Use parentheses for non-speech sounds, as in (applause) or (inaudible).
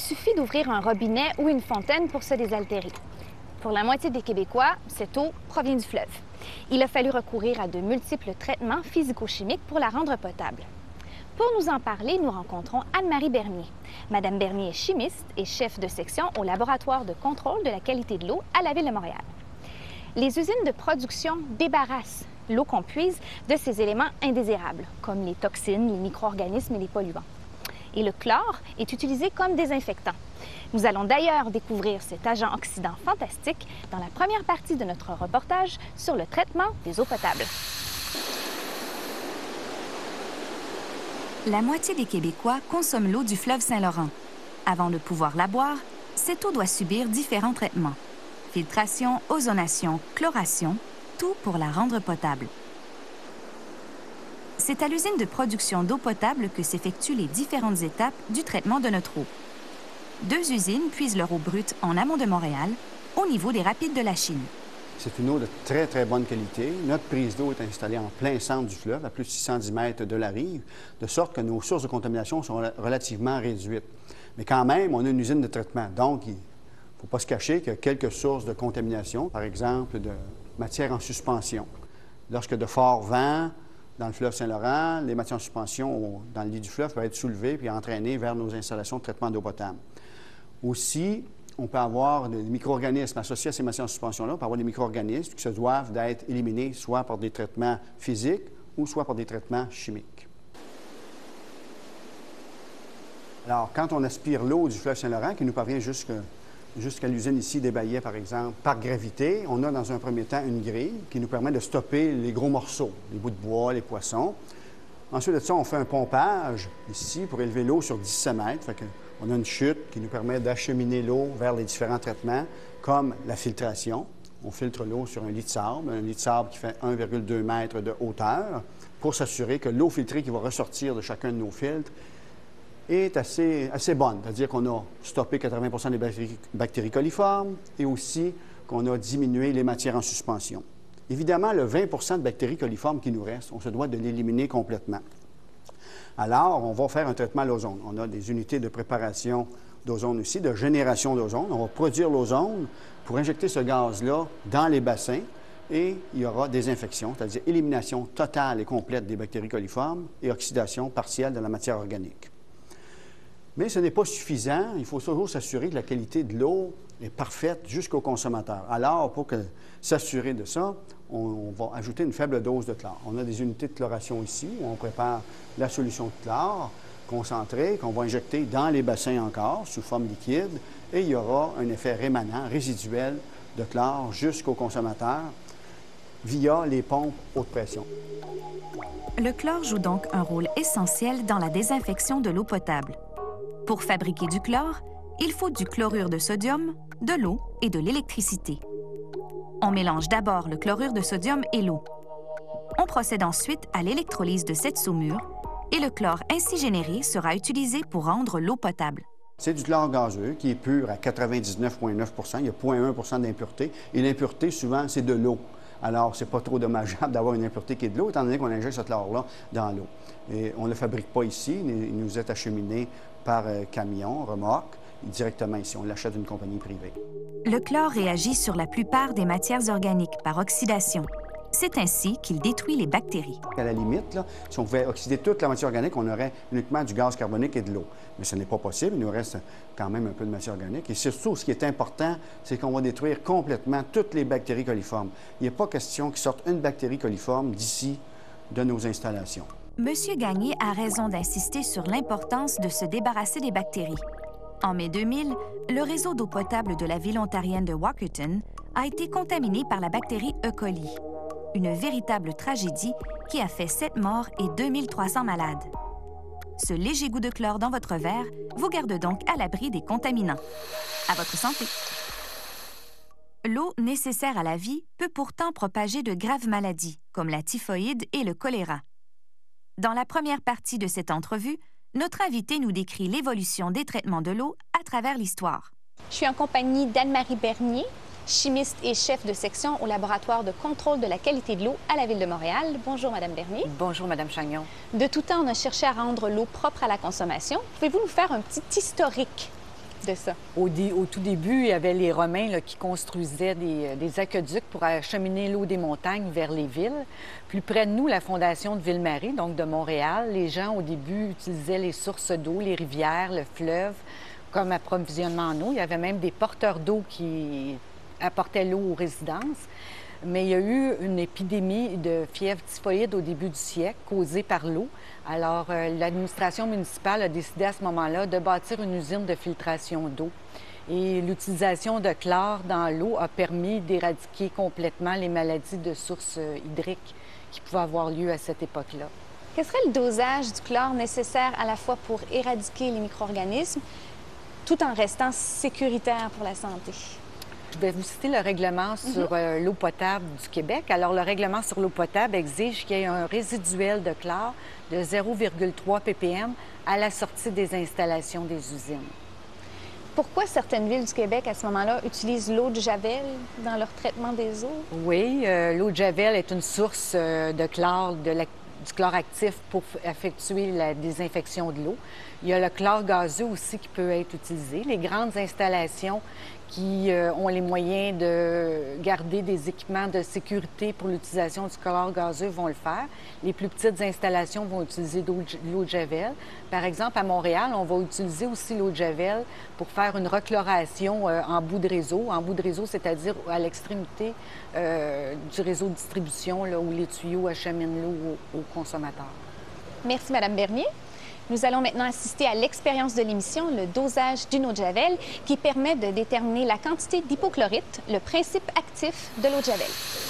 suffit d'ouvrir un robinet ou une fontaine pour se désaltérer. Pour la moitié des Québécois, cette eau provient du fleuve. Il a fallu recourir à de multiples traitements physico-chimiques pour la rendre potable. Pour nous en parler, nous rencontrons Anne-Marie Bernier. Madame Bernier est chimiste et chef de section au laboratoire de contrôle de la qualité de l'eau à la Ville de Montréal. Les usines de production débarrassent l'eau qu'on puise de ces éléments indésirables, comme les toxines, les micro-organismes et les polluants. Et le chlore est utilisé comme désinfectant. Nous allons d'ailleurs découvrir cet agent oxydant fantastique dans la première partie de notre reportage sur le traitement des eaux potables. La moitié des Québécois consomment l'eau du fleuve Saint-Laurent. Avant de pouvoir la boire, cette eau doit subir différents traitements. Filtration, ozonation, chloration, tout pour la rendre potable. C'est à l'usine de production d'eau potable que s'effectuent les différentes étapes du traitement de notre eau. Deux usines puisent leur eau brute en amont de Montréal, au niveau des rapides de la Chine. C'est une eau de très, très bonne qualité. Notre prise d'eau est installée en plein centre du fleuve, à plus de 610 mètres de la rive, de sorte que nos sources de contamination sont relativement réduites. Mais quand même, on a une usine de traitement. Donc, il ne faut pas se cacher qu'il y a quelques sources de contamination, par exemple de matière en suspension. Lorsque de forts vents dans le fleuve Saint-Laurent, les matières en suspension dans le lit du fleuve peuvent être soulevées puis entraînées vers nos installations de traitement d'eau potable. Aussi, on peut avoir des micro-organismes associés à ces matières en suspension-là. On peut avoir des micro-organismes qui se doivent d'être éliminés soit par des traitements physiques ou soit par des traitements chimiques. Alors, quand on aspire l'eau du fleuve Saint-Laurent, qui nous parvient jusqu'à l'usine ici des par exemple, par gravité, on a dans un premier temps une grille qui nous permet de stopper les gros morceaux, les bouts de bois, les poissons. Ensuite de ça, on fait un pompage ici pour élever l'eau sur 17 mètres. On a une chute qui nous permet d'acheminer l'eau vers les différents traitements, comme la filtration. On filtre l'eau sur un lit de sable, un lit de sable qui fait 1,2 m de hauteur, pour s'assurer que l'eau filtrée qui va ressortir de chacun de nos filtres est assez, assez bonne. C'est-à-dire qu'on a stoppé 80% des bactéries, coliformes et aussi qu'on a diminué les matières en suspension. Évidemment, le 20% de bactéries coliformes qui nous restent, on se doit de l'éliminer complètement. Alors, on va faire un traitement à l'ozone. On a des unités de préparation d'ozone aussi, de génération d'ozone. On va produire l'ozone pour injecter ce gaz-là dans les bassins et il y aura désinfection, c'est-à-dire élimination totale et complète des bactéries coliformes et oxydation partielle de la matière organique. Mais ce n'est pas suffisant. Il faut toujours s'assurer que la qualité de l'eau est parfaite jusqu'au consommateur. Alors, pour s'assurer de ça, on, va ajouter une faible dose de chlore. On a des unités de chloration ici où on prépare la solution de chlore concentrée qu'on va injecter dans les bassins encore sous forme liquide et il y aura un effet rémanent, résiduel de chlore jusqu'au consommateur via les pompes haute pression. Le chlore joue donc un rôle essentiel dans la désinfection de l'eau potable. Pour fabriquer du chlore, il faut du chlorure de sodium, de l'eau et de l'électricité. On mélange d'abord le chlorure de sodium et l'eau. On procède ensuite à l'électrolyse de cette saumure et le chlore ainsi généré sera utilisé pour rendre l'eau potable. C'est du chlore gazeux qui est pur à 99,9 Il y a 0,1 d'impureté. Et l'impureté, souvent, c'est de l'eau. Alors, c'est pas trop dommageable (laughs) d'avoir une impureté qui est de l'eau, étant donné qu'on injecte ce chlore-là dans l'eau. Et on ne le fabrique pas ici. Il nous est acheminé par euh, camion, remorque directement ici. On l'achète d'une compagnie privée. Le chlore réagit sur la plupart des matières organiques par oxydation. C'est ainsi qu'il détruit les bactéries. À la limite, si on pouvait oxyder toute la matière organique, on aurait uniquement du gaz carbonique et de l'eau. Mais ce n'est pas possible. Il nous reste quand même un peu de matière organique. Et surtout, ce qui est important, c'est qu'on va détruire complètement toutes les bactéries coliformes. Il a pas question qu'il sorte une bactérie coliforme d'ici de nos installations. Monsieur Gagné a raison d'insister sur l'importance de se débarrasser des bactéries. En mai 2000, le réseau d'eau potable de la ville ontarienne de Walkerton a été contaminé par la bactérie E. coli. Une véritable tragédie qui a fait 7 morts et 2300 malades. Ce léger goût de chlore dans votre verre vous garde donc à l'abri des contaminants. À votre santé! L'eau nécessaire à la vie peut pourtant propager de graves maladies, comme la typhoïde et le choléra. Dans la première partie de cette entrevue, notre invité nous décrit l'évolution des traitements de l'eau à travers l'histoire. Je suis en compagnie d'Anne-Marie Bernier, chimiste et chef de section au laboratoire de contrôle de la qualité de l'eau à la Ville de Montréal. Bonjour, Madame Bernier. Bonjour, Madame Chagnon. De tout temps, on a cherché à rendre l'eau propre à la consommation. Pouvez-vous nous faire un petit historique de ça? Au, tout début, il y avait les Romains qui construisaient des, des, aqueducs pour acheminer l'eau des montagnes vers les villes. Plus près de nous, la fondation de Ville-Marie, donc de Montréal, les gens au début utilisaient les sources d'eau, les rivières, le fleuve comme approvisionnement en eau. Il y avait même des porteurs d'eau qui apportaient l'eau aux résidences. Mais il y a eu une épidémie de fièvre typhoïde au début du siècle causée par l'eau. Alors, euh, l'administration municipale a décidé à ce moment-là de bâtir une usine de filtration d'eau. Et l'utilisation de chlore dans l'eau a permis d'éradiquer complètement les maladies de sources euh, hydriques qui pouvaient avoir lieu à cette époque-là. Quel serait le dosage du chlore nécessaire à la fois pour éradiquer les micro-organismes tout en restant sécuritaire pour la santé? Je vais vous citer le règlement sur mhm. euh, l'eau potable du Québec. Alors, le règlement sur l'eau potable exige qu'il y ait un résiduel de chlore de 0,3 ppm à la sortie des installations des usines. Pourquoi certaines villes du Québec, à ce moment-là, utilisent l'eau de Javel dans leur traitement des eaux? Oui, euh, l'eau de Javel est une source euh, de chlore, de la du chlore actif pour effectuer la désinfection de l'eau. Il y a le chlore gazeux aussi qui peut être utilisé. Les grandes installations qui euh, ont les moyens de garder des équipements de sécurité pour l'utilisation du chlore gazeux vont le faire. Les plus petites installations vont utiliser de l'eau de javel. Par exemple, à Montréal, on va utiliser aussi l'eau de javel pour faire une rechloration euh, en bout de réseau. En bout de réseau, c'est-à-dire à l'extrémité euh, du réseau de distribution là, où les tuyaux acheminent l'eau aux consommateurs. Merci, Madame Bernier. Nous allons maintenant assister à l'expérience de l'émission, le dosage d'une eau de Javel, qui permet de déterminer la quantité d'hypochlorite, le principe actif de l'eau de Javel.